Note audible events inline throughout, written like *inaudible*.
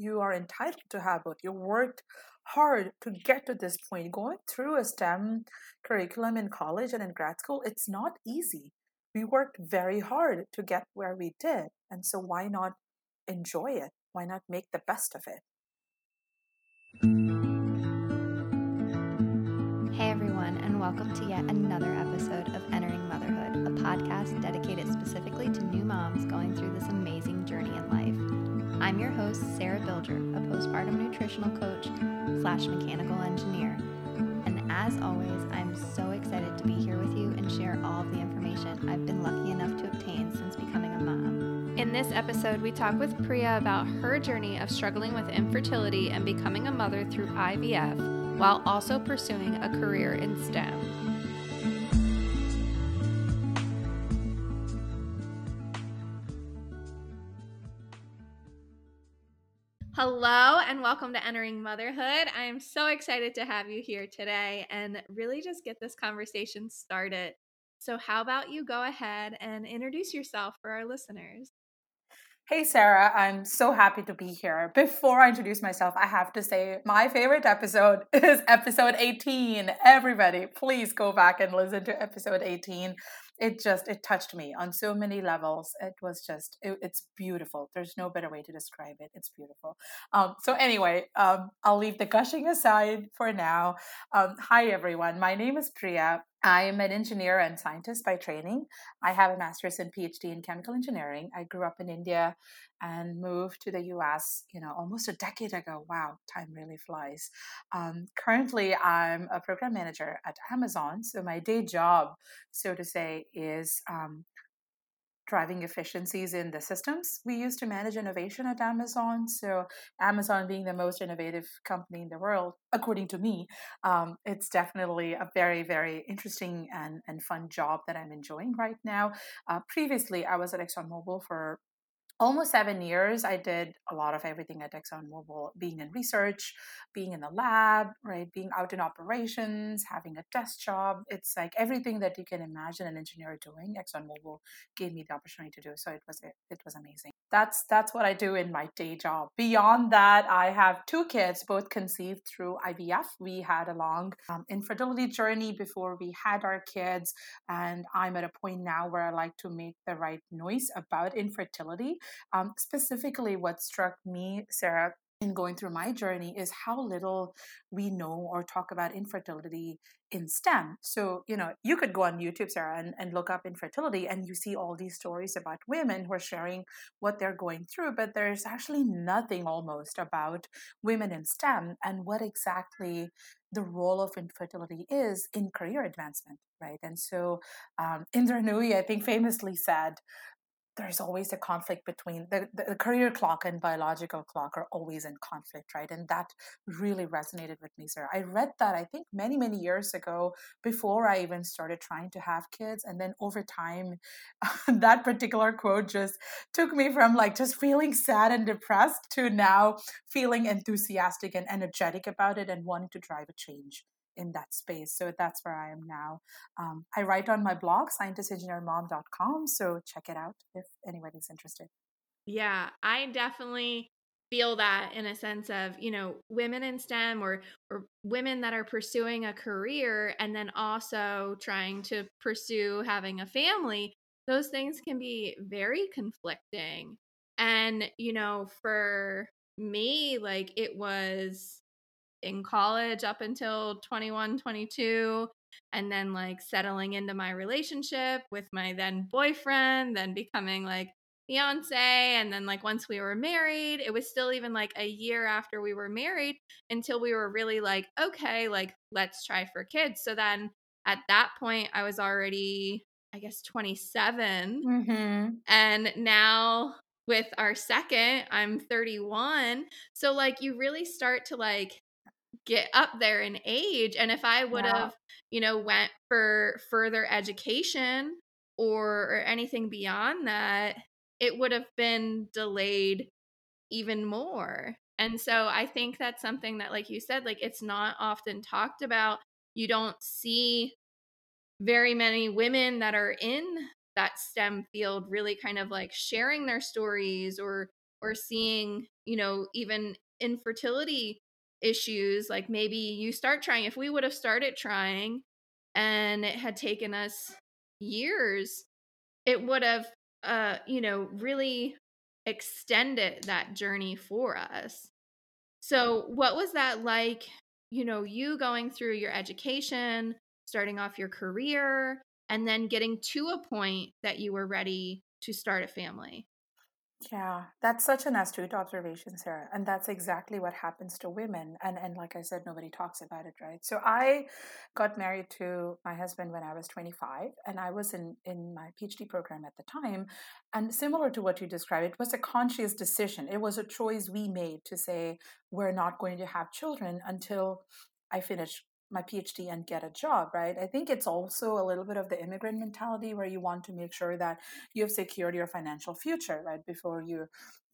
You are entitled to have both. You worked hard to get to this point. Going through a STEM curriculum in college and in grad school, it's not easy. We worked very hard to get where we did. And so, why not enjoy it? Why not make the best of it? Hey everyone, and welcome to yet another episode of Entering Motherhood, a podcast dedicated specifically to new moms going through this amazing journey in life. I'm your host, Sarah Bilger, a postpartum nutritional coach slash mechanical engineer. And as always, I'm so excited to be here with you and share all of the information I've been lucky enough to obtain since becoming a mom. In this episode, we talk with Priya about her journey of struggling with infertility and becoming a mother through IVF while also pursuing a career in STEM. Hello, and welcome to Entering Motherhood. I am so excited to have you here today and really just get this conversation started. So, how about you go ahead and introduce yourself for our listeners? Hey, Sarah, I'm so happy to be here. Before I introduce myself, I have to say my favorite episode *laughs* is episode 18. Everybody, please go back and listen to episode 18 it just it touched me on so many levels it was just it, it's beautiful there's no better way to describe it it's beautiful. Um, so anyway um, i'll leave the gushing aside for now. Um, hi everyone my name is priya I am an engineer and scientist by training. I have a master's and PhD in chemical engineering. I grew up in India and moved to the US, you know, almost a decade ago. Wow, time really flies. Um, currently, I'm a program manager at Amazon. So my day job, so to say, is um, driving efficiencies in the systems we use to manage innovation at Amazon. So, Amazon being the most innovative company in the world, according to me, um, it's definitely a very, very interesting and, and fun job that I'm enjoying right now. Uh, previously, I was at ExxonMobil for almost seven years, I did a lot of everything at ExxonMobil, being in research, being in the lab, right, being out in operations, having a desk job. It's like everything that you can imagine an engineer doing. ExxonMobil gave me the opportunity to do, so it was it was amazing. That's that's what I do in my day job. Beyond that, I have two kids, both conceived through IVF. We had a long um, infertility journey before we had our kids, and I'm at a point now where I like to make the right noise about infertility um, specifically, what struck me, Sarah, in going through my journey is how little we know or talk about infertility in STEM. So, you know, you could go on YouTube, Sarah, and, and look up infertility, and you see all these stories about women who are sharing what they're going through, but there's actually nothing almost about women in STEM and what exactly the role of infertility is in career advancement, right? And so um, Indra Nooyi, I think, famously said, there's always a conflict between the, the, career clock and biological clock are always in conflict, right? And that really resonated with me, sir. I read that I think many, many years ago before I even started trying to have kids. And then over time, *laughs* that particular quote just took me from like just feeling sad and depressed to now feeling enthusiastic and energetic about it and wanting to drive a change in that space. So that's where I am now. Um, I write on my blog, scientistengineermom.com. So check it out if anybody's interested. Yeah, I definitely feel that in a sense of you know women in STEM or or women that are pursuing a career and then also trying to pursue having a family. Those things can be very conflicting. And you know, for me, like it was in college up until 21, 22 and then like settling into my relationship with my then boyfriend, then becoming like fiance and then like once we were married, it was still even like a year after we were married until we were really like okay, like let's try for kids. So then at that point I was already I guess 27 mm-hmm. and now with our second i'm 31 so like you really start to like get up there in age and if i would have you know went for further education or, or anything beyond that it would have been delayed even more. And so i think that's something that like you said like it's not often talked about. You don't see very many women that are in that STEM field really kind of like sharing their stories or or seeing, you know, even infertility issues, like maybe you start trying. If we would have started trying and it had taken us years, it would have, uh, you know, really extended that journey for us. So, what was that like? You know, you going through your education, starting off your career, and then getting to a point that you were ready to start a family. Yeah, that's such an astute observation, Sarah. And that's exactly what happens to women. And and like I said, nobody talks about it, right? So I got married to my husband when I was 25, and I was in, in my PhD program at the time. And similar to what you described, it was a conscious decision. It was a choice we made to say, we're not going to have children until I finish my PhD and get a job, right? I think it's also a little bit of the immigrant mentality where you want to make sure that you have secured your financial future, right, before you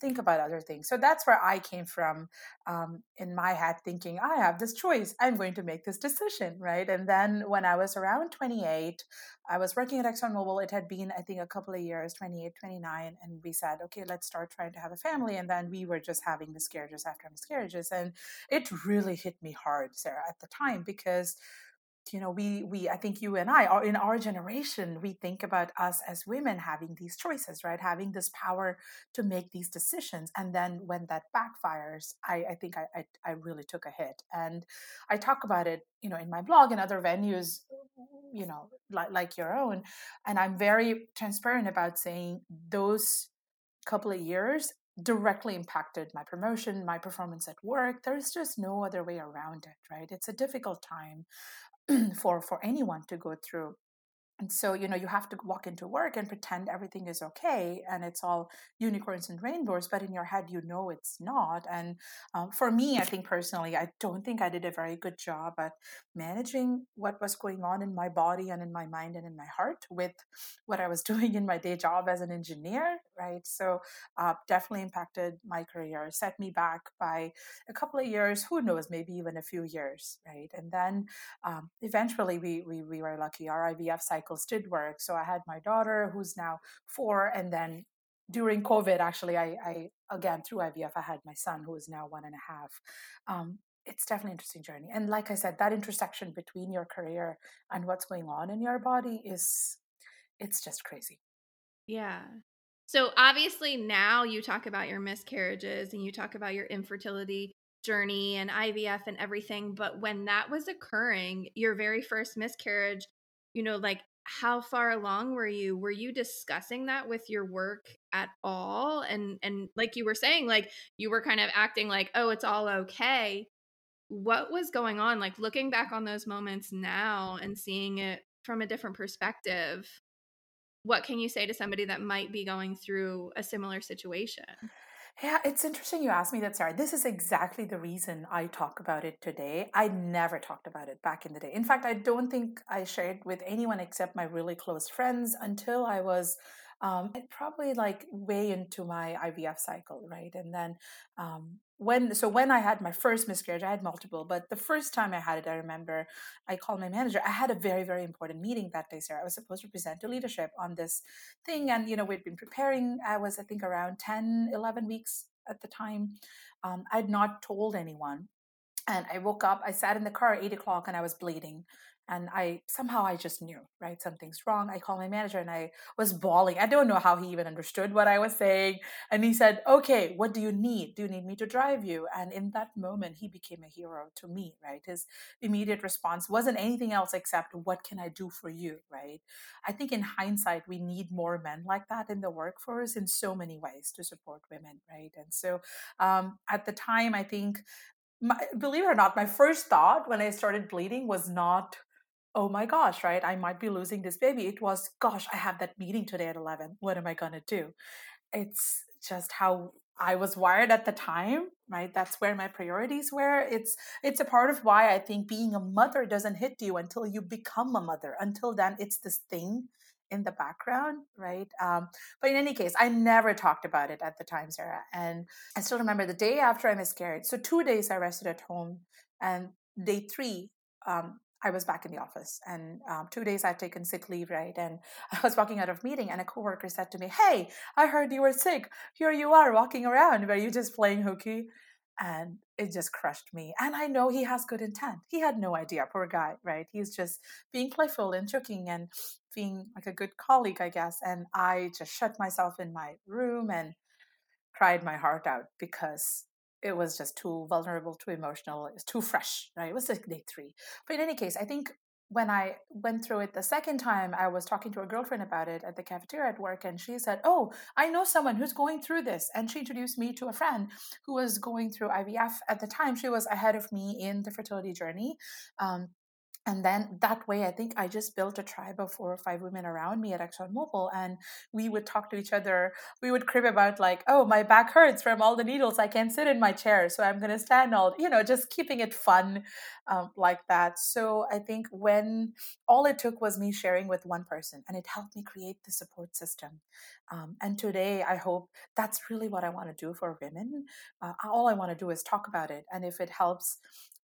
think about other things. So that's where I came from um, in my head, thinking, I have this choice. I'm going to make this decision, right? And then when I was around 28, I was working at ExxonMobil. It had been, I think, a couple of years, 28, 29. And we said, okay, let's start trying to have a family. And then we were just having miscarriages after miscarriages. And it really hit me hard, Sarah, at the time, because you know we we i think you and i are in our generation we think about us as women having these choices right having this power to make these decisions and then when that backfires i i think i i, I really took a hit and i talk about it you know in my blog and other venues you know like like your own and i'm very transparent about saying those couple of years directly impacted my promotion, my performance at work. There's just no other way around it, right? It's a difficult time. *clears throat* for for anyone to go through. And so you know you have to walk into work and pretend everything is okay and it's all unicorns and rainbows but in your head you know it's not. And um, for me i think personally i don't think i did a very good job at managing what was going on in my body and in my mind and in my heart with what i was *laughs* doing in my day job as an engineer right so uh, definitely impacted my career set me back by a couple of years who knows maybe even a few years right and then um, eventually we, we we were lucky our ivf cycles did work. So I had my daughter who's now four, and then during COVID, actually, I, I again through IVF, I had my son who is now one and a half. Um, it's definitely an interesting journey, and like I said, that intersection between your career and what's going on in your body is, it's just crazy. Yeah. So obviously now you talk about your miscarriages and you talk about your infertility journey and IVF and everything, but when that was occurring, your very first miscarriage, you know, like how far along were you? Were you discussing that with your work at all? And and like you were saying like you were kind of acting like oh it's all okay. What was going on? Like looking back on those moments now and seeing it from a different perspective what can you say to somebody that might be going through a similar situation yeah, it's interesting you asked me that, Sarah. This is exactly the reason I talk about it today. I never talked about it back in the day. In fact, I don't think I shared with anyone except my really close friends until I was um, probably like way into my IVF cycle, right? And then um, when so when I had my first miscarriage, I had multiple, but the first time I had it, I remember I called my manager. I had a very very important meeting that day, Sarah. I was supposed to present to leadership on this thing, and you know we'd been preparing. I was I think around 10, 11 weeks at the time. Um, I'd not told anyone, and I woke up. I sat in the car at eight o'clock, and I was bleeding and i somehow i just knew right something's wrong. I called my manager and i was bawling. I don't know how he even understood what i was saying. And he said okay what do you need? Do you need me to drive you? And in that moment he became a hero to me right? His immediate response wasn't anything else except what can i do for you? Right? I think in hindsight we need more men like that in the workforce in so many ways to support women right? And so um, at the time i think my, believe it or not, my first thought when I started bleeding was not oh my gosh, right? I might be losing this baby. It was, gosh, I have that meeting today at 11. What am I going to do? It's just how I was wired at the time, right? That's where my priorities were. It's it's a part of why I think being a mother doesn't hit you until you become a mother. Until then, it's this thing in the background, right? Um, but in any case, I never talked about it at the time, Sarah. And I still remember the day after I miscarried. So two days I rested at home, and day three, um, I was back in the office, and um, two days I'd taken sick leave, right? And *laughs* I was walking out of meeting, and a coworker said to me, "Hey, I heard you were sick. Here you are walking around. Were you just playing hooky?" And it just crushed me. And I know he has good intent. He had no idea, poor guy, right? He's just being playful and joking and being like a good colleague, I guess. And I just shut myself in my room and cried my heart out because it was just too vulnerable, too emotional, it's too fresh, right? It was like day three. But in any case, I think when I went through it the second time, I was talking to a girlfriend about it at the cafeteria at work, and she said, Oh, I know someone who's going through this. And she introduced me to a friend who was going through IVF at the time. She was ahead of me in the fertility journey. Um, and then that way i think i just built a tribe of four or five women around me at exxonmobil and we would talk to each other. We would crib about like oh my back hurts from all the needles. I can't sit in my chair so i'm going to stand all you know just keeping it fun um, like that. So i think when all it took was me sharing with one person and it helped me create the support system. Um, and today i hope that's really what i want to do for women. Uh, all i want to do is talk about it and if it helps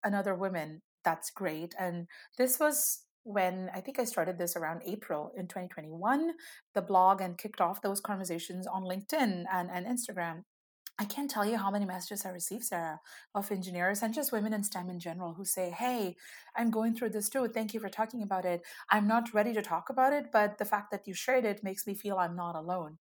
another woman that's great. And this was when I think I started this around April in 2021, the blog and kicked off those conversations on LinkedIn and, and Instagram. I can't tell you how many messages I received, Sarah, of engineers and just women in STEM in general who say, Hey, I'm going through this too. Thank you for talking about it. I'm not ready to talk about it, but the fact that you shared it makes me feel I'm not alone.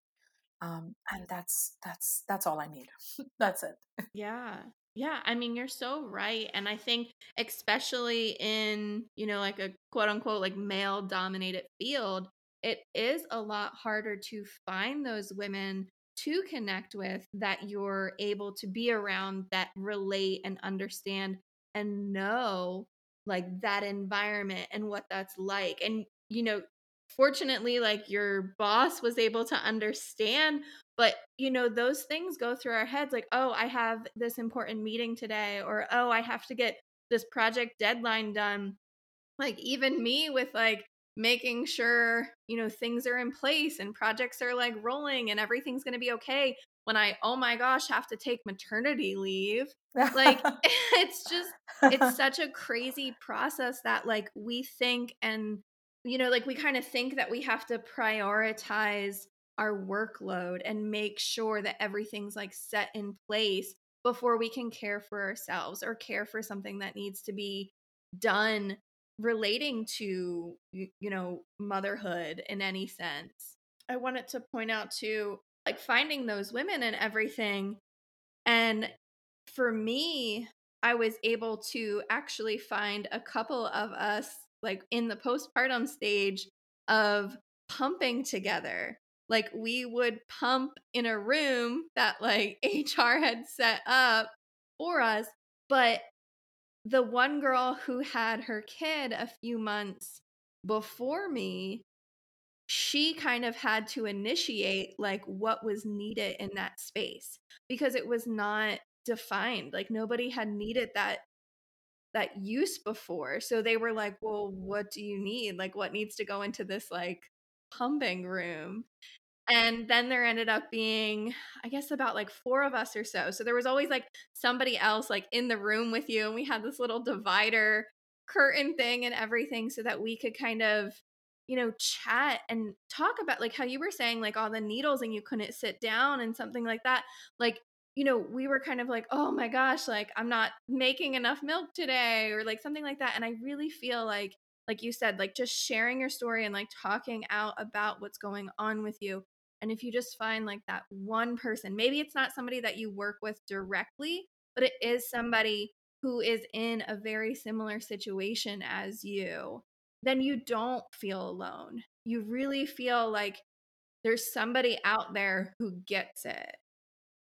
Um, and that's that's that's all I need. *laughs* that's it. Yeah. Yeah, I mean, you're so right. And I think, especially in, you know, like a quote unquote, like male dominated field, it is a lot harder to find those women to connect with that you're able to be around that relate and understand and know like that environment and what that's like. And, you know, fortunately like your boss was able to understand but you know those things go through our heads like oh i have this important meeting today or oh i have to get this project deadline done. Like even me with like making sure you know things are in place and projects are like rolling and everything's going to be okay when i oh my gosh have to take maternity leave like *laughs* *laughs* it's just it's such a crazy process that like we think and you know, like we kind of think that we have to prioritize our workload and make sure that everything's like set in place before we can care for ourselves or care for something that needs to be done relating to you know motherhood in any sense. I wanted to point out too like finding those women and everything and for me i was able to actually find a couple of us like in the postpartum stage of pumping together. Like we would pump in a room that like *laughs* HR had set up for us, but the one girl who had her kid a few months before me, she kind of had to initiate like what was needed in that space because it was not defined. Like nobody had needed that that use before. So they were like, well, what do you need? Like, what needs to go into this like pumping room? And then there ended up being, I guess, about like four of us or so. So there was always like somebody else like in the room with you. And we had this little divider curtain thing and everything so that we could kind of, you know, chat and talk about like how you were saying, like all the needles and you couldn't sit down and something like that. Like you know, we were kind of like, oh my gosh, like I'm not making enough milk today or like something like that. And I really feel like, like you said, like just sharing your story and like talking out about what's going on with you. And if you just find like that one person, maybe it's not somebody that you work with directly, but it is somebody who is in a very similar situation as you, then you don't feel alone. You really feel like there's somebody out there who gets it.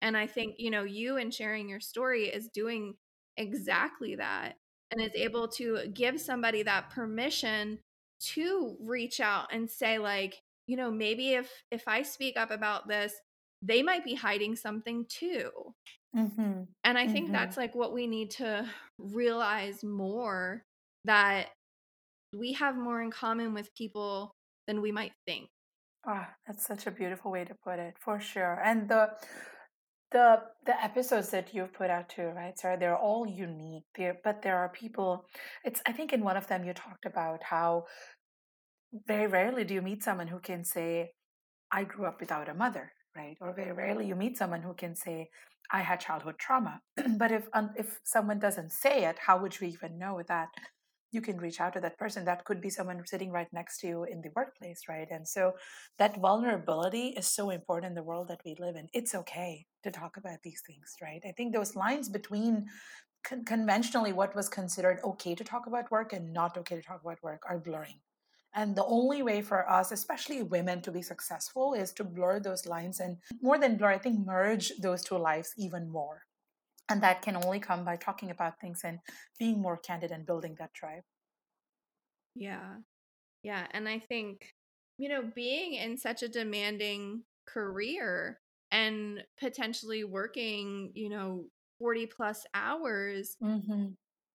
And I think, you know, you and sharing your story is doing exactly that and is able to give somebody that permission to reach out and say like, you know, maybe if if I speak up about this, they might be hiding something too. Mm-hmm. And I think mm-hmm. that's like what we need to realize more that we have more in common with people than we might think. Ah, oh, that's such a beautiful way to put it, for sure. And the the the episodes that you've put out too, right, Sarah? They're all unique. There, but there are people. It's. I think in one of them you talked about how very rarely do you meet someone who can say, "I grew up without a mother," right? Or very rarely you meet someone who can say, "I had childhood trauma." *clears throat* but if um, if someone doesn't say it, how would we even know that you can reach out to that person. That could be someone sitting right next to you in the workplace right? And so that vulnerability is so important in the world that we live in. It's okay to talk about these things right? I think those lines between con- conventionally what was considered okay to talk about work and not okay to talk about work are blurring. And the only way for us, especially women, to be successful is to blur those lines and more than blur, I think merge those two lives even more. And that can only come by talking about things and being more candid and building that tribe. Yeah. Yeah. And I think, you know, being in such a demanding career and potentially working, you know, 40 plus hours, mm-hmm.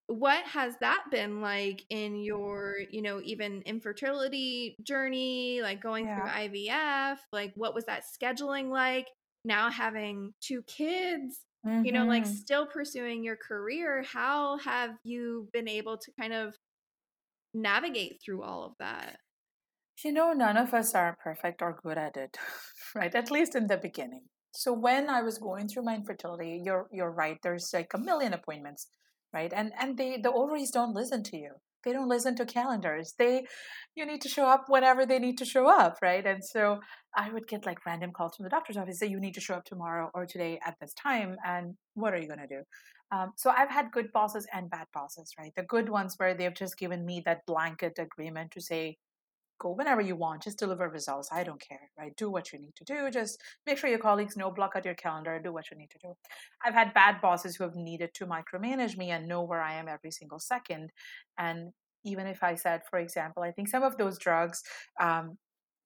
what has that been like in your, you know, even infertility journey, like going yeah. through IVF? Like, what was that scheduling like? Now having two kids, mm-hmm. you know, like mm-hmm. still pursuing your career, how have you been able to kind of navigate through all of that? You know, none of us are perfect or good at it, *laughs* right? At least in the beginning. So when I was going through my infertility, you're you're right. There's like a million appointments, right? And and they the ovaries don't listen to you. They don't listen to calendars. They you need to show up whenever they need to show up, right? And so I would get like random calls from the doctor's office say you need to show up tomorrow or today at this time. And what are you gonna do? Um, so I've had good bosses and bad bosses, right? The good ones where they've just given me that blanket agreement to say, go whenever you want, just deliver results. I don't care, right? Do what you need to do. Just make sure your colleagues know, block out your calendar, do what you need to do. I've had bad bosses who have needed to micromanage me and know where I am every single second. And even if I said, for example, I think some of those drugs um,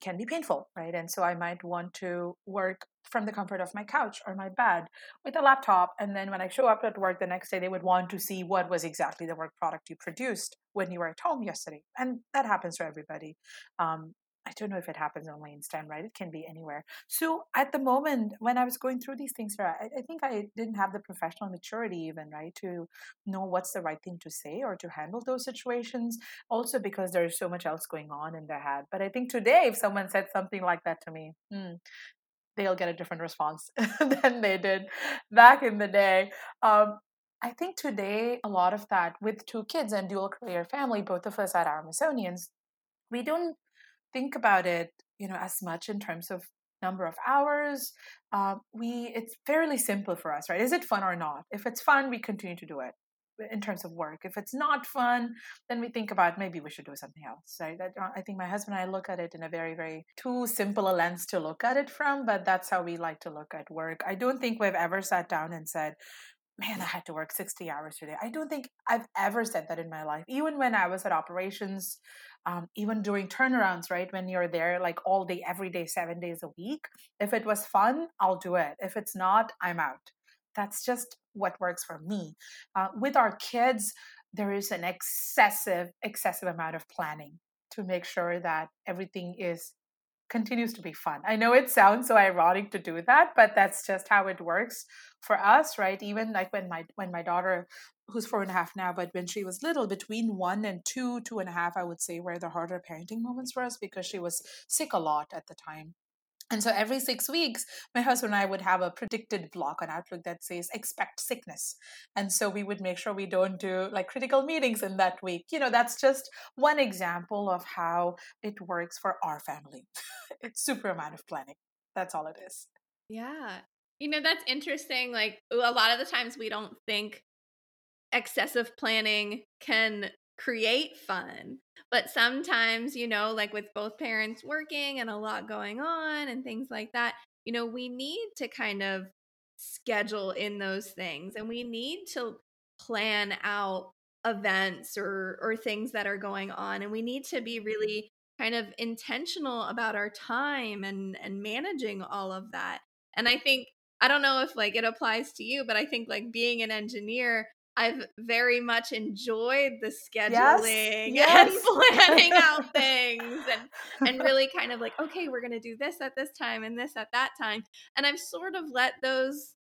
can be painful, right? And so I might want to work from the comfort of my couch or my bed with a laptop. And then when I show up at work the next day, they would want to see what was exactly the work product you produced when you were at home yesterday. And that happens to everybody. Um, I don't know if it happens only in STEM, right? It can be anywhere. So at the moment, when I was going through these things, I, I think I didn't have the professional maturity even, right, to know what's the right thing to say or to handle those situations. Also because there's so much else going on in their head. But I think today, if someone said something like that to me, hmm, they'll get a different response *laughs* than they did back in the day. Um, I think today, a lot of that with two kids and dual career family, both of us at Amazonians, we don't think about it, you know, as much in terms of number of hours. Uh, we it's fairly simple for us, right? Is it fun or not? If it's fun, we continue to do it in terms of work. If it's not fun, then we think about maybe we should do something else. Right? Uh, I think my husband and I look at it in a very, very too simple a lens to look at it from, but that's how we like to look at work. I don't think we've ever sat down and said, man, I had to work 60 hours today. I don't think I've ever said that in my life. Even when I was at operations, um, even during turnarounds, right? When you're there like all day, every day, seven days a week. If it was fun, I'll do it. If it's not, I'm out. That's just what works for me. Uh, with our kids, there is an excessive, excessive amount of planning to make sure that everything is continues to be fun. I know it sounds so ironic to do that, but that's just how it works for us, right? Even like when my when my daughter, who's four and a half now, but when she was little, between one and two, two and a half, I would say were the harder parenting moments for us because she was sick a lot at the time. And so every six weeks, my husband and I would have a predicted block on Outlook that says expect sickness. And so we would make sure we don't do like critical meetings in that week. You know, that's just one example of how it works for our family. *laughs* it's super amount of planning. That's all it is. Yeah. You know, that's interesting. Like a lot of the times we don't think excessive planning can create fun. But sometimes, you know, like with both parents working and a lot going on and things like that, you know, we need to kind of schedule in those things and we need to plan out events or or things that are going on and we need to be mm-hmm. really kind of intentional about our time and and managing all of that. And I think I don't know if like it applies to you, but I think like being an engineer, I've very much enjoyed the scheduling *laughs* yes. Yes. and planning out *laughs* things and and really kind of like okay we're going to do this at this time and this at that time and I've sort of let those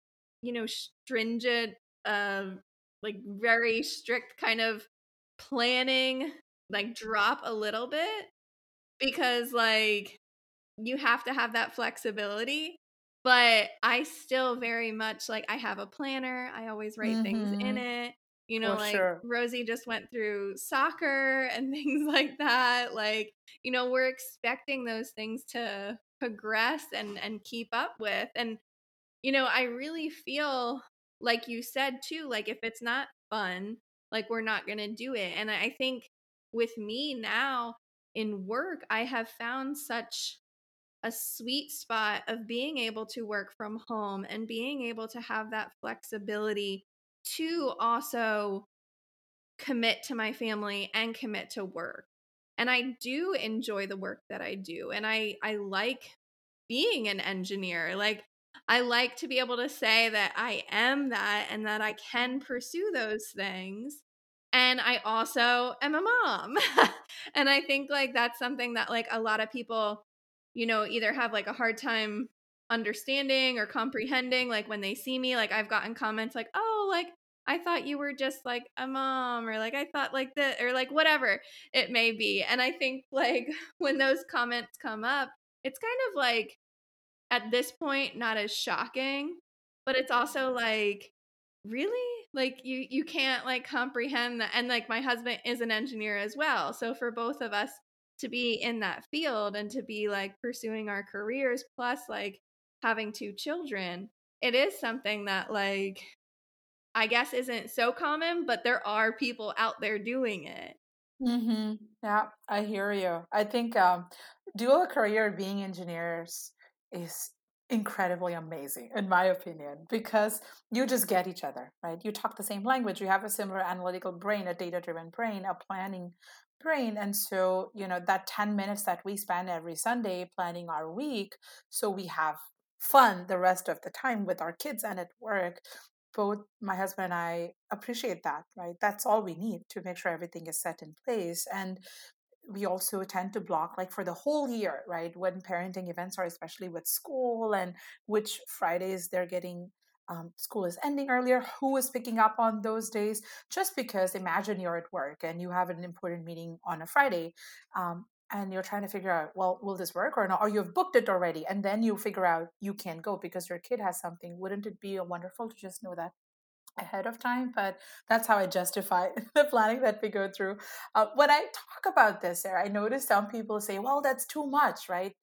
you know, stringent, uh, like very strict kind of planning, like drop a little bit because like you have to have that flexibility. But I still very much like I have a planner. I always write mm-hmm. things in mm-hmm. it. You know, For like sure. Rosie just went through soccer and *laughs* things like that. Like, you know, we're expecting those things to progress and and keep up with. And you know, I really feel like you said too, like if it's not fun, like we're not going to do it. And I think with me now in work, I have found such a sweet spot of being able to work from home and being able to have that flexibility to also commit to my family and commit to work. And I do enjoy the work that I do and I I like being an engineer. Like I like to be able to say that I am that and that I can pursue those things. And I also am a mom. *laughs* and I think like that's something that like a lot of people, you know, either have like a hard time understanding or comprehending like when they see me like I've gotten comments like, "Oh, like I thought you were just like a mom or like I thought like that or like whatever it may be." And I think like *laughs* when those comments come up, it's kind of like at this point not as shocking, but it's also like really like you you can't like comprehend that and like my husband is an engineer as well so for both of us to be in that field and to be like pursuing our careers plus like having two children it is something that like i guess isn't so common but there are people out there doing it. Mm-hmm. yeah i hear you. I think um dual career being engineers is incredibly amazing in my opinion because you just get each other right? You talk the same language you have a similar analytical brain a data driven brain a planning brain and so you know that 10 minutes that we spend every sunday planning our week so we have fun the rest of the time with our kids and at work both my husband and I appreciate that, right? That's all we need to make sure everything is set in place. And we also tend to block like for the whole year right when parenting events are especially with school and which fridays they're getting um, school is ending earlier who is picking up on those days just because imagine you're at work and you have an important meeting on a friday um, and you're trying to figure out well will this work or not or you've booked it already and then you figure out you can't go because your kid has something wouldn't it be wonderful to just know that ahead of time, but that's how I justify *laughs* the planning that we go through. Uh, when I talk about this, Sarah, I notice some people say, well, that's too much, right?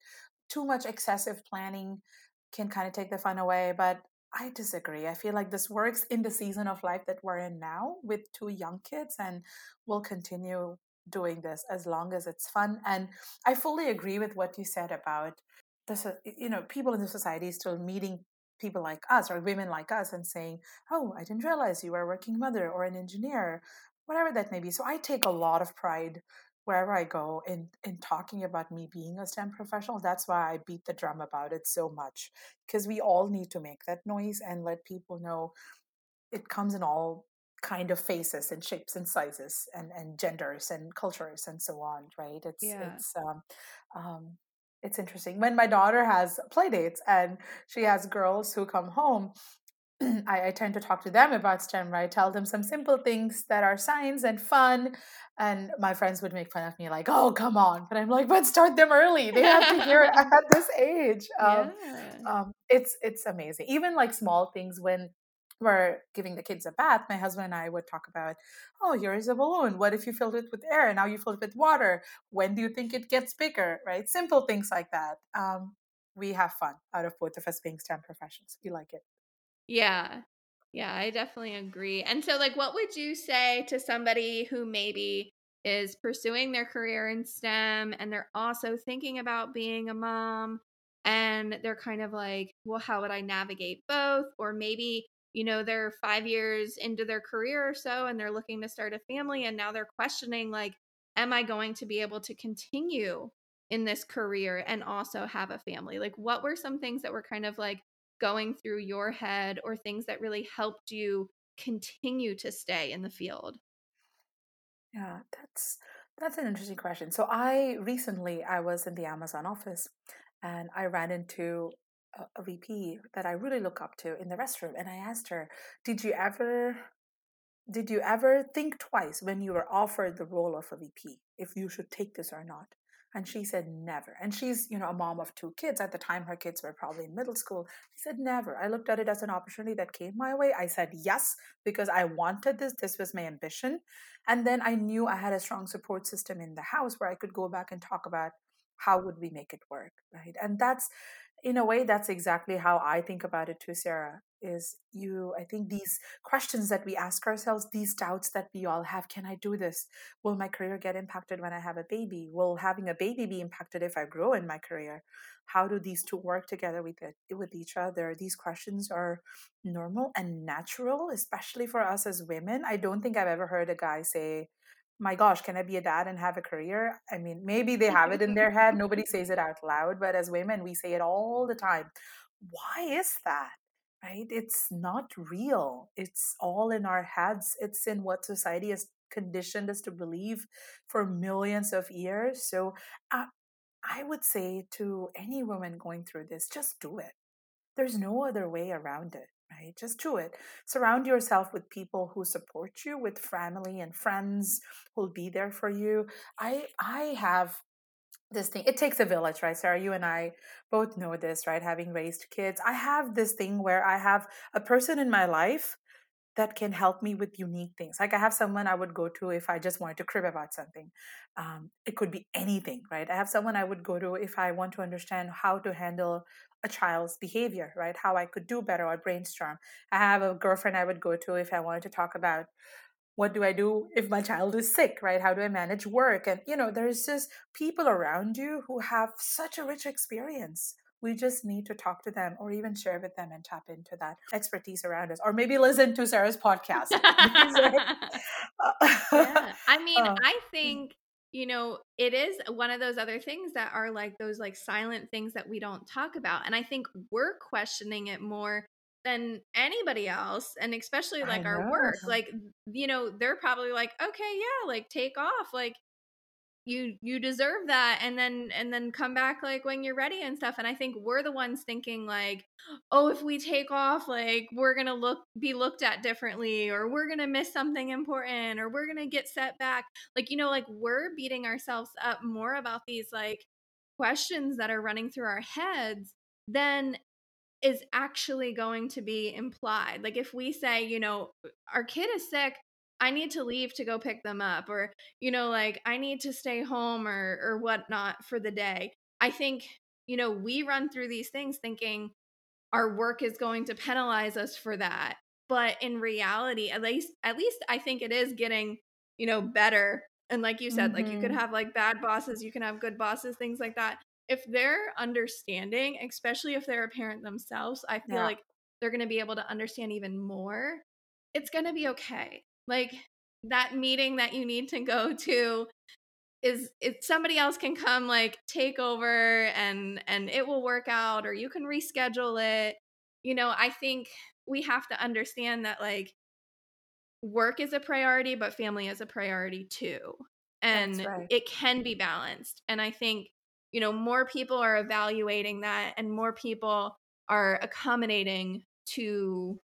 Too much excessive planning can kind of take the fun away. But I disagree. I feel like this works in the season of life that we're in now with two young kids, and we'll continue doing this as long as it's fun. And I fully agree with what you said about this, you know, people in the society still meeting people like us or women like us and saying, Oh, I didn't realize you were a working mother or an engineer, whatever that may be. So I take a lot of pride wherever I go in in talking about me being a STEM professional. That's why I beat the drum about it so much. Because we all need to make that noise and let people know it comes in all kind of faces and shapes and sizes and, and genders and cultures and so on, right? It's yeah. it's um, um, it's interesting when my daughter has play dates and she has girls who come home *clears throat* I, I, tend to talk to them about STEM, right? Tell them some simple things that are science and fun. And my friends would make fun of me, like, oh, come on. But I'm like, but start them early. They have to hear it at this age. *laughs* Um, yeah. um, it's it's amazing. Even like small things when we're giving the kids a bath, my husband and I would talk about, oh, here is a balloon. What if you filled it with air? And now you filled it with water. When do you think it gets bigger? Right? Simple things like that. Um, we have fun out of both of us being STEM professionals. We like it. Yeah. Yeah, I definitely agree. And so, like, what would you say to somebody who maybe is pursuing their career in STEM and they're also thinking about being a mom and they're kind of like, well, how would I navigate both? Or maybe you know they're five years into their career or so and they're looking to start a family and now they're questioning like am i going to be able to continue in this career and also have a family like what were some things that were kind of like going through your head or things that really helped you continue to stay in the field yeah that's that's an interesting question so i recently i was in the amazon office and i ran into a VP that I really look up to in the restroom, and I asked her, "Did you ever, did you ever think twice when you were offered the role of a VP if you should take this or not?" And she said, never. And she's, you know, a mom of two kids. At the time, her kids were probably in middle school. She said, never. I looked at it as an opportunity that came my way. I said yes because I wanted this. This was my ambition. And then I knew I had a strong support system in the house where I could go back and talk about how would we make it work, right? And that's, in a way, that's exactly how I think about it too, Sarah is you i think these questions that we ask ourselves these doubts that we all have can i do this will my career get impacted when i have a baby will having a baby be impacted if i grow in my career how do these two work together with it, with each other these questions are normal and natural especially for us as women i don't think i've ever heard a guy say my gosh, can I be a dad and have a career? I mean, maybe they have it in their head. Nobody says it out loud, but as women, we say it all the time. Why is that? Right? It's not real. It's all in our heads. It's in what society has conditioned us to believe for millions of years. So uh, I would say to any woman going through this, just do it. There's no other way around it, right? Just do it. Surround yourself with people who support you, with family and friends who'll be there for you. I I have this thing it takes a village right sarah? You and i both know this right having raised kids. I have this thing where i have a person in my life that can help me with unique things. Like i have someone i would go to if i just wanted to crib about something. Um, it could be anything right? I have someone i would go to if i want to understand how to handle a child's behavior right? How i could do better or brainstorm. I have a girlfriend i would go to if i wanted to talk about what do I do if my child is sick, right? How do I manage work? And, you know, there's just people around you who have such a rich experience. We just need to talk to them or even share with them and tap into that expertise around us. Or maybe listen to Sarah's podcast. *laughs* *laughs* yeah. *laughs* I mean, uh, I think you know it is one of those other things that are like those like silent things that we don't talk about and i think we're questioning it more than anybody else and especially like our work like you know they're probably like okay yeah like take off like you you deserve that and then and then come back like when you're ready and stuff and i think we're the ones thinking like oh if we take off like we're gonna look be looked at differently or we're gonna miss something important or we're gonna get set back like you know like we're beating ourselves up more about these like questions that are running through our heads than is actually going to be implied. Like if we say, you know, our kid is sick, I need to leave to go pick them up, or, you know, like I need to stay home or or whatnot for the day. I think, you know, we run through these things thinking our work is going to penalize us for that. But in reality, at least at least I think it is getting, you know, better. And like you said, mm-hmm. like you could mm-hmm. have like bad bosses, you can have good bosses, things like that if they're understanding, especially if they're a parent themselves, I feel yeah. like they're going to be able to understand even more. It's going to be okay. Like that meeting that you need to go to is if somebody else can come like take over and and it will work out or you can reschedule it. You know, I think we have to understand that like work is a priority but family is a priority too. And right. it can be balanced. And I think you know more people are evaluating that and more people are accommodating to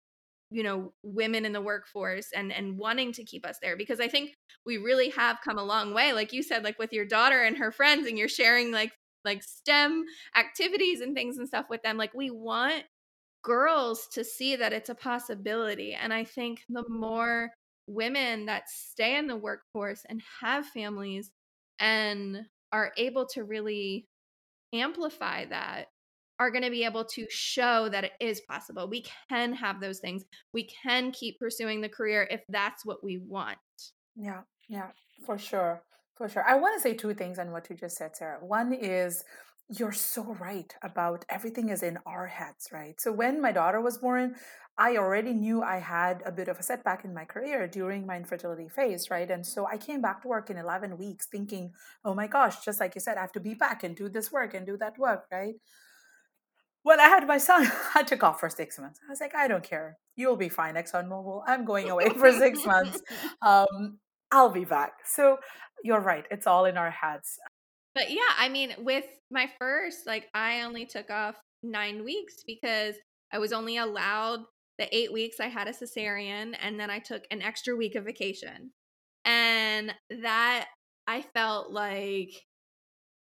you know women in the workforce and and wanting to keep us there because i think we really have come a long way like you said like with your daughter and her friends and you're sharing like like stem activities and things and stuff with them like we want girls to see that it's a possibility and i think the more women that stay in the workforce and have families and are able to really amplify that are going to be able to show that it is possible. We can have those things. We can keep pursuing the career if that's what we want. Yeah, yeah, for sure. For sure. I want to say two things on what you just said, Sarah. One is you're so right about everything is in our heads, right? So when my daughter was born, I already knew I had a bit of a setback in my career during my infertility phase, right? And so I came back to work in 11 weeks thinking, oh my gosh, just like you said, I have to be back and do this work and do that work, right? Well, I had my son, *laughs* I took off for six months. I was like, I don't care. You'll be fine, ExxonMobil. I'm going away for six months. *laughs* Um, I'll be back. So you're right. It's all in our heads. But yeah, I mean, with my first, like, I only took off nine weeks because I was only allowed the eight weeks I had a cesarean, and then I took an extra week of vacation. And that I felt like,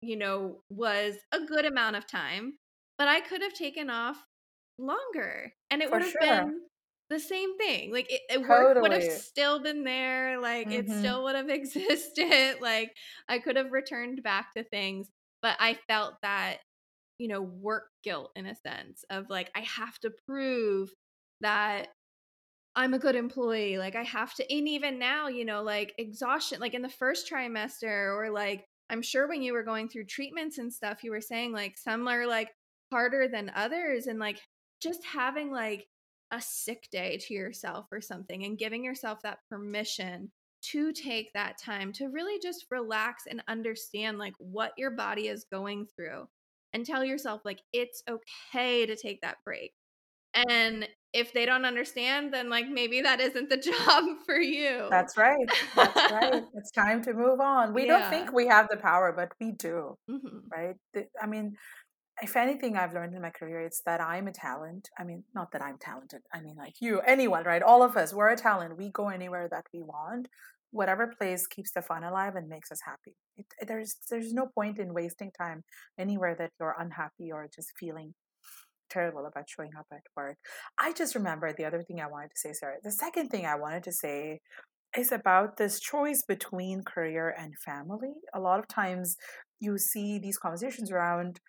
you know, was a good amount of time, but I could have taken off longer and it For would have sure. been the same thing. Like it, it work would have still been there. Like it hmm still would have *laughs* existed. Like I could have returned back to things, but I felt that, you know, work guilt in a sense of like, I have to prove that I'm a good employee. Like I have to, and even now, you know, like exhaustion, like in the first trimester, or like I'm sure when you were going through treatments and stuff, you were saying like some are like harder than others. And like just having like a sick day to yourself or something and giving yourself that permission to take that time to really just relax and understand like what your body is going through and tell yourself like it's okay to take that break and if they don't understand, then like maybe that isn't the *laughs* job for you. That's right. That's right. *laughs* It's time to move on. We don't think we have the power, but we do, hmm right? I mean, if anything I've learned in my career, it's that I'm a talent. I mean, not that I'm talented. I mean, like you, anyone, right? All of us, we're a talent. We go anywhere that we want. Whatever place keeps the fun alive and makes us happy. It, there's there's no point in wasting time anywhere that you're unhappy or just feeling terrible about showing up at work. I just remember the other thing I wanted to say, Sarah. The second thing I wanted to say is about this choice between career and family. A lot of times you see these conversations around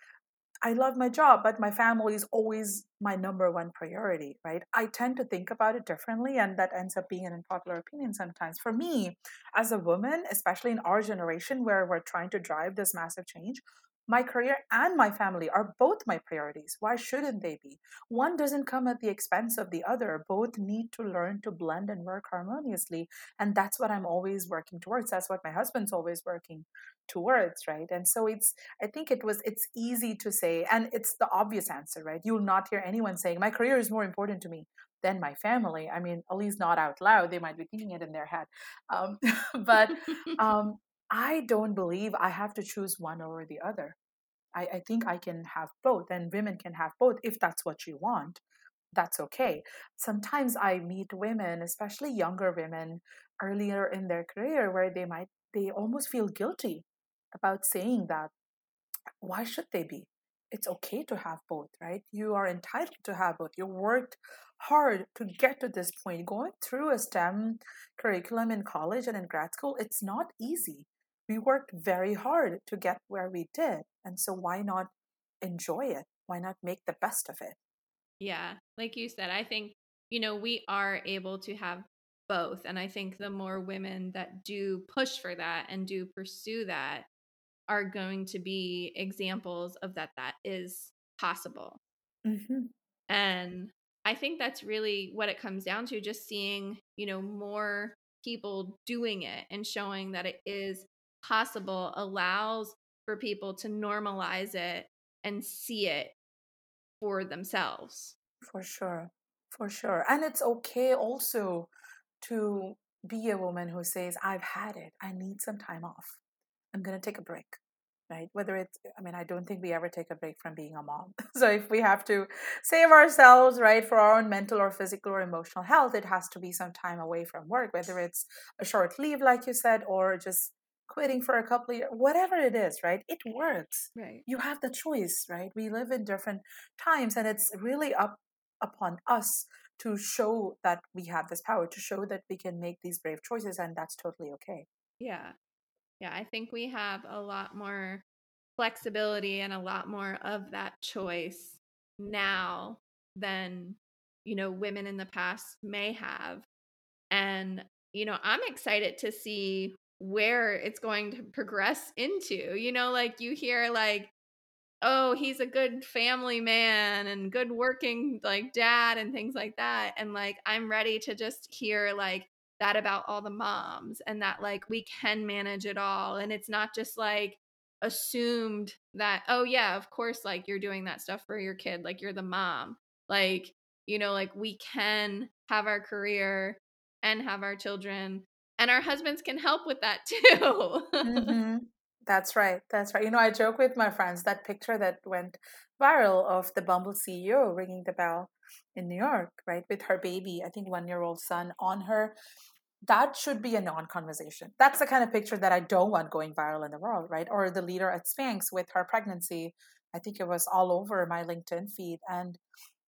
I love my job, but my family is always my number one priority, right? I tend to think about it differently, and that ends up being an unpopular opinion sometimes. For me, as a woman, especially in our generation where we're trying to drive this massive change, my career and my family are both my priorities. Why shouldn't they be? One doesn't come at the expense of the other. Both need to learn to blend and work harmoniously. And that's what I'm always working towards. That's what my husband's always working towards, right? And so it's, I think it was, it's easy to say, and it's the obvious answer, right? You'll not hear anyone saying, my career is more important to me than my family. I mean, at least not out loud. They might be thinking it in their head. Um, *laughs* but *laughs* um, I don't believe I have to choose one over the other. I, I think I can have both, and women can have both if that's what you want. That's okay. Sometimes I meet women, especially younger women, earlier in their career, where they might, they almost feel guilty about saying that. Why should they be? It's okay to have both, right? You are entitled to have both. You worked hard to get to this point. Going through a STEM curriculum in college and in grad school, it's not easy we worked very hard to get where we did. And so why not enjoy it? Why not make the best of it? Yeah. Like you said, I think, you know, we are able to have both. And I think the more women that do push for that and do pursue that are going to be examples of that that is possible. hmm And I think that's really what it comes down to just seeing, you know, more people doing it and showing that it is possible allows for people to normalize it and see it for themselves. For sure. For sure. And it's okay also to be a woman who says, I've had it. I need some time off. I'm going to take a break. Right? Whether it's, I mean, I don't think we ever take a break from being a mom. *laughs* so if we have to save ourselves, right, for our own mental or physical or emotional health, it has to be some time away from work, whether it's a short leave, like you said, or just quitting for a couple of years, whatever it is, right? It works. Right. You have the choice, right? We live in different times, and it's really up upon us to show that we have this power, to show that we can make these brave choices, and that's totally okay. Yeah. Yeah. I think we have a lot more flexibility and a lot more of that choice now than, you know, women in the past may have. And, you know, I'm excited to see where it's going to progress into. You know, like you hear like oh, he's a good family man and good working like dad and things like that. And like I'm ready to just hear like that about all the moms and that like we can manage it all and it's not just like assumed that oh yeah, of course like you're doing that stuff for your kid like you're the mom. Like, you know, like we can have our career and have our children and our husbands can help with that too. *laughs* hmm That's right. That's right. You know, I joke with my friends that picture that went viral of the Bumble CEO ringing the bell in New York, right, with her baby, I think one year old son on her. That should be a non conversation. That's the kind of picture that I don't want going viral in the world, right? Or the leader at Spanx with her pregnancy. I think it was all over my LinkedIn feed. And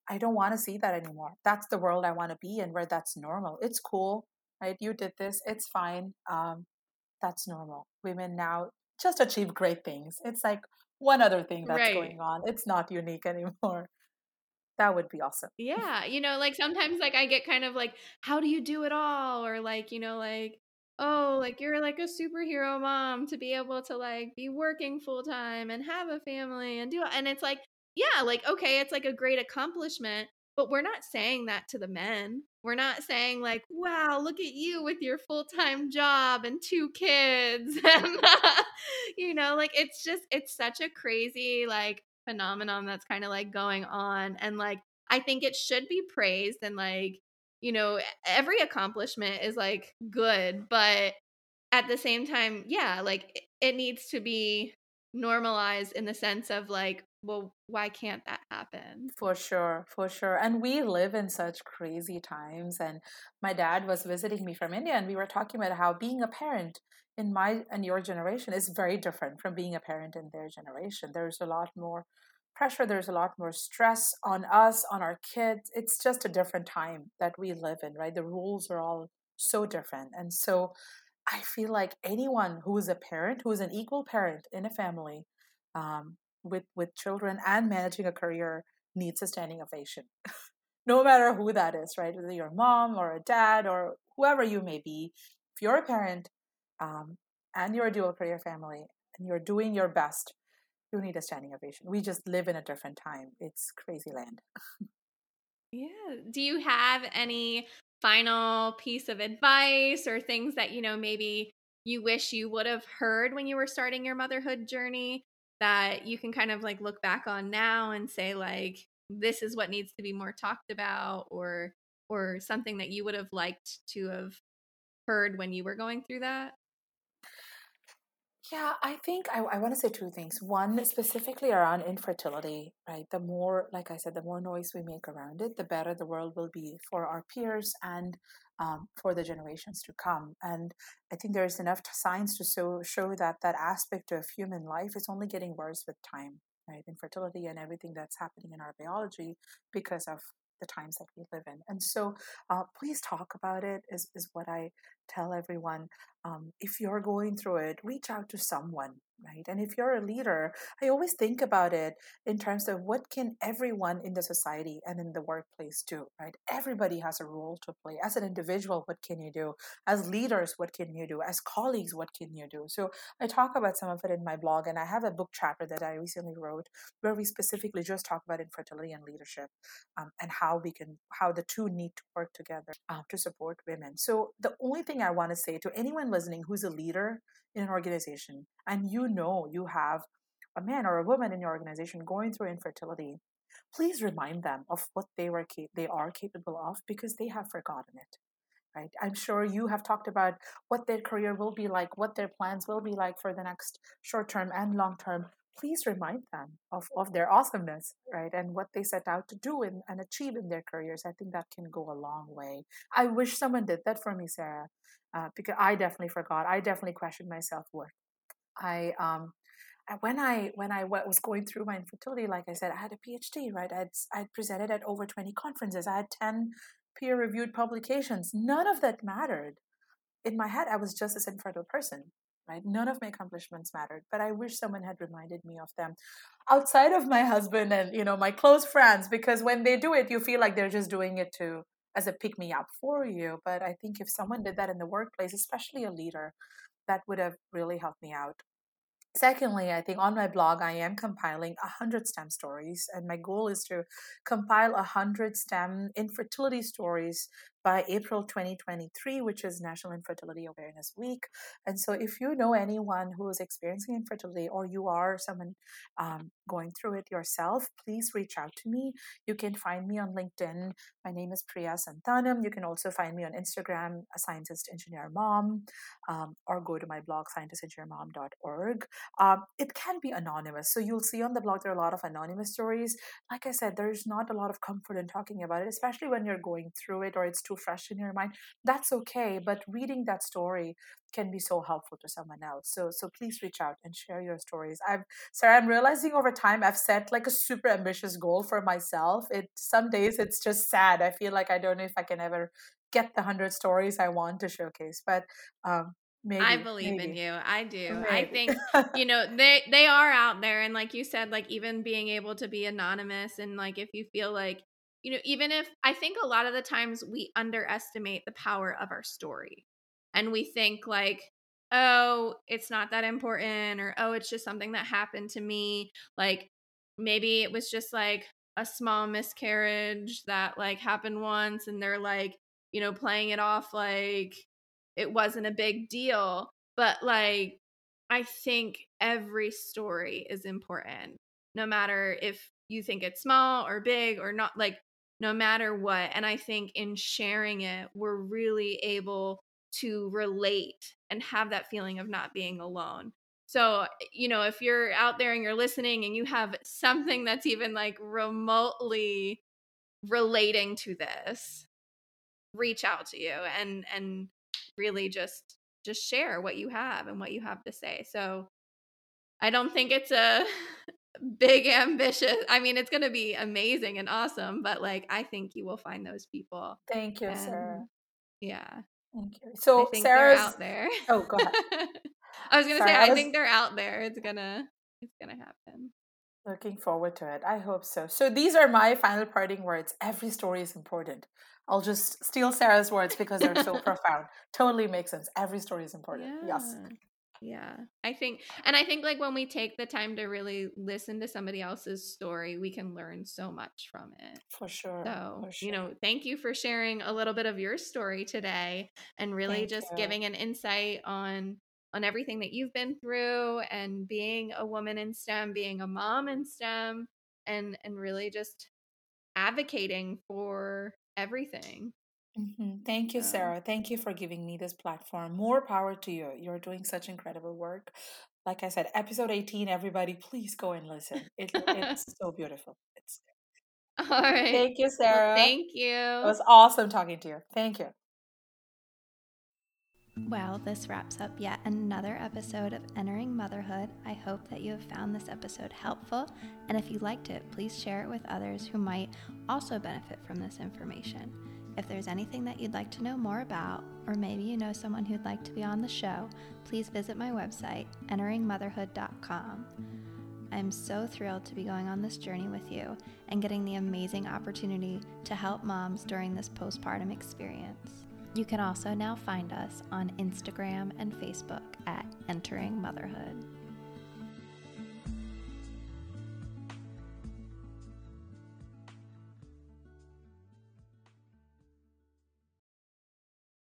I don't want to see that anymore. That's the world I want to be in where that's normal. It's cool, right? You did this, it's fine. Um, that's normal. Women now just achieve great things. It's like one other thing that's right. going on. It's not unique *laughs* anymore. That would be awesome. Yeah. You know, like sometimes like I get kind of like, how do you do it all? Or like, you know, like, oh, like you're like a superhero mom to be able to like be working full time and have a family and do it. And it's like, yeah, like, okay, it's like a great accomplishment, but we're not saying that to the men. We're not saying like, "Wow, look at you with your full-time job and two kids." *laughs* and uh, you know, like it's just it's such a crazy like phenomenon that's kind of like going on and like I think it should be praised and like, you know, every accomplishment is like good, but at the same time, yeah, like it needs to be normalized in the sense of like well, why can't that happen? For sure, for sure. And we live in such crazy times. And my dad was visiting me from India, and we were talking about how being a parent in my and your generation is very different from being a parent in their generation. There's a lot more pressure, there's a lot more stress on us, on our kids. It's just a different time that we live in, right? The rules are all so different. And so I feel like anyone who is a parent, who is an equal parent in a family, um, with with children and managing a career needs a standing ovation. *laughs* No matter who that is right? Whether you're a mom or a dad or whoever you may be if you're a parent um, and you're a dual career family and you're doing your best you need a standing ovation. We just live in a different time. It's crazy land. *laughs* Yeah. Do you have any final piece of advice or things that you know maybe you wish you would have heard when you were starting your motherhood journey that you can kind of like look back on now and say like this is what needs to be more talked about or or something that you would have liked to have heard when you were going through that yeah, I think I, I want to say two things. One, specifically around infertility, right? The more, like I said, the more noise we make around it, the better the world will be for our peers and um, for the generations to come. And I think there's enough science to show, show that that aspect of human life is only getting worse with time, right? Infertility and everything that's happening in our biology because of the times that we live in. And so uh, please talk about it, is, is what I tell everyone. Um, if you're going through it, reach out to someone, right? And if you're a leader, I always think about it in terms of what can everyone in the society and in the workplace do, right? Everybody has a role to play. As an individual, what can you do? As leaders, what can you do? As colleagues, what can you do? So I talk about some of it in my blog, and I have a book chapter that I recently wrote where we specifically just talk about infertility and leadership um, and how we can, how the two need to work together uh, to support women. So the only thing I want to say to anyone listening who's a leader in an organization and you know you have a man or a woman in your organization going through infertility, please remind them of what they were they are capable of because they have forgotten it. Right? I'm sure you have talked about what their career will be like, what their plans will be like for the next short term and long term. Please remind them of, of their awesomeness, right? And what they set out to do in, and achieve in their careers. I think that can go a long way. I wish someone did that for me, Sarah, uh, because I definitely forgot. I definitely questioned my self worth. I um, when I when I was going through my infertility, like I said, I had a PhD, right? I'd I'd presented at over twenty conferences. I had ten peer reviewed publications. None of that mattered. In my head, I was just this infertile person, right? None of my accomplishments mattered, but I wish someone had reminded me of them outside of my husband and you know my close friends, because when they do it, you feel like they're just doing it to as a pick me up for you. But I think if someone did that in the workplace, especially a leader, that would have really helped me out. Secondly, I think on my blog, I am compiling 100 STEM stories, and my goal is to compile 100 STEM infertility stories by April 2023, which is National Infertility Awareness Week. And so, if you know anyone who is experiencing infertility or you are someone um, going through it yourself, please reach out to me. You can find me on LinkedIn. My name is Priya Santanam. You can also find me on Instagram, a scientist engineer mom, um, or go to my blog, scientistengineermom.org. Um, it can be anonymous. So you'll see on the blog there are a lot of anonymous stories. Like I said, there's not a lot of comfort in talking about it, especially when you're going through it or it's too fresh in your mind. That's okay. But reading that story can be so helpful to someone else. So so please reach out and share your stories. I've Sarah, I'm realizing over time I've set like a super ambitious goal for myself. It some days it's just sad. I feel like I don't know if I can ever get the hundred stories I want to showcase. But um maybe I believe maybe. in you. I do. Maybe. I think you know they they are out there and like you said like even being able to be anonymous and like if you feel like you know even if I think a lot of the times we underestimate the power of our story and we think like oh it's not that important or oh it's just something that happened to me like maybe it was just like a small miscarriage that like happened once and they're like you know playing it off like it wasn't a big deal but like i think every story is important no matter if you think it's small or big or not like no matter what and i think in sharing it we're really able to relate and have that feeling of not being alone. So, eh, you know, if you're out there and you're listening and you have something that's even like remotely relating to this, reach out to you and and really just just share what you have and what you have to say. So, I don't think it's a *laughs* big ambitious. I mean, it's going to be amazing and awesome, but like I think you will find those people. Thank you, And Sarah. yeah. Thank you. I So think Sarah's out there. oh go ahead. *laughs* I was gonna Sorry, say I I was think they're out there. It's gonna it's gonna happen. looking forward to it. I hope so. So these are my final parting words. Every story is important. I'll just steal Sarah's words because they're so *laughs* profound. Totally makes sense. Every story is important. Yes. Yeah. I think and I think like when we take the time to really listen to somebody else's story, we can learn so much from it. For sure. So, For you know, thank you for sharing a little bit of your story today and really Thank just you. giving an insight on on everything that you've been through and being a woman in STEM, being a mom in STEM and and really just advocating for everything. Mhm. Thank you, So, Sarah. Thank you for giving me this platform. More power to you. You're doing such incredible work. Like I said, episode 18, everybody, please go and listen. It, it's *laughs* so beautiful. It's all right. Thank you, Well, Sarah. thank you. It you. was awesome talking to you. Thank you. Well, this wraps up yet another episode of Entering Motherhood. I hope that you have found this episode helpful, and if you liked it, please share it with others who might also benefit from this information. If there's anything that you'd like to know more about, or maybe you know someone who'd like to be on the show, please visit my website, enteringmotherhood.com. I'm so thrilled to be going on this journey with you and getting the amazing opportunity to help moms during this postpartum experience. You can also now find us on Instagram and Facebook at Entering Motherhood.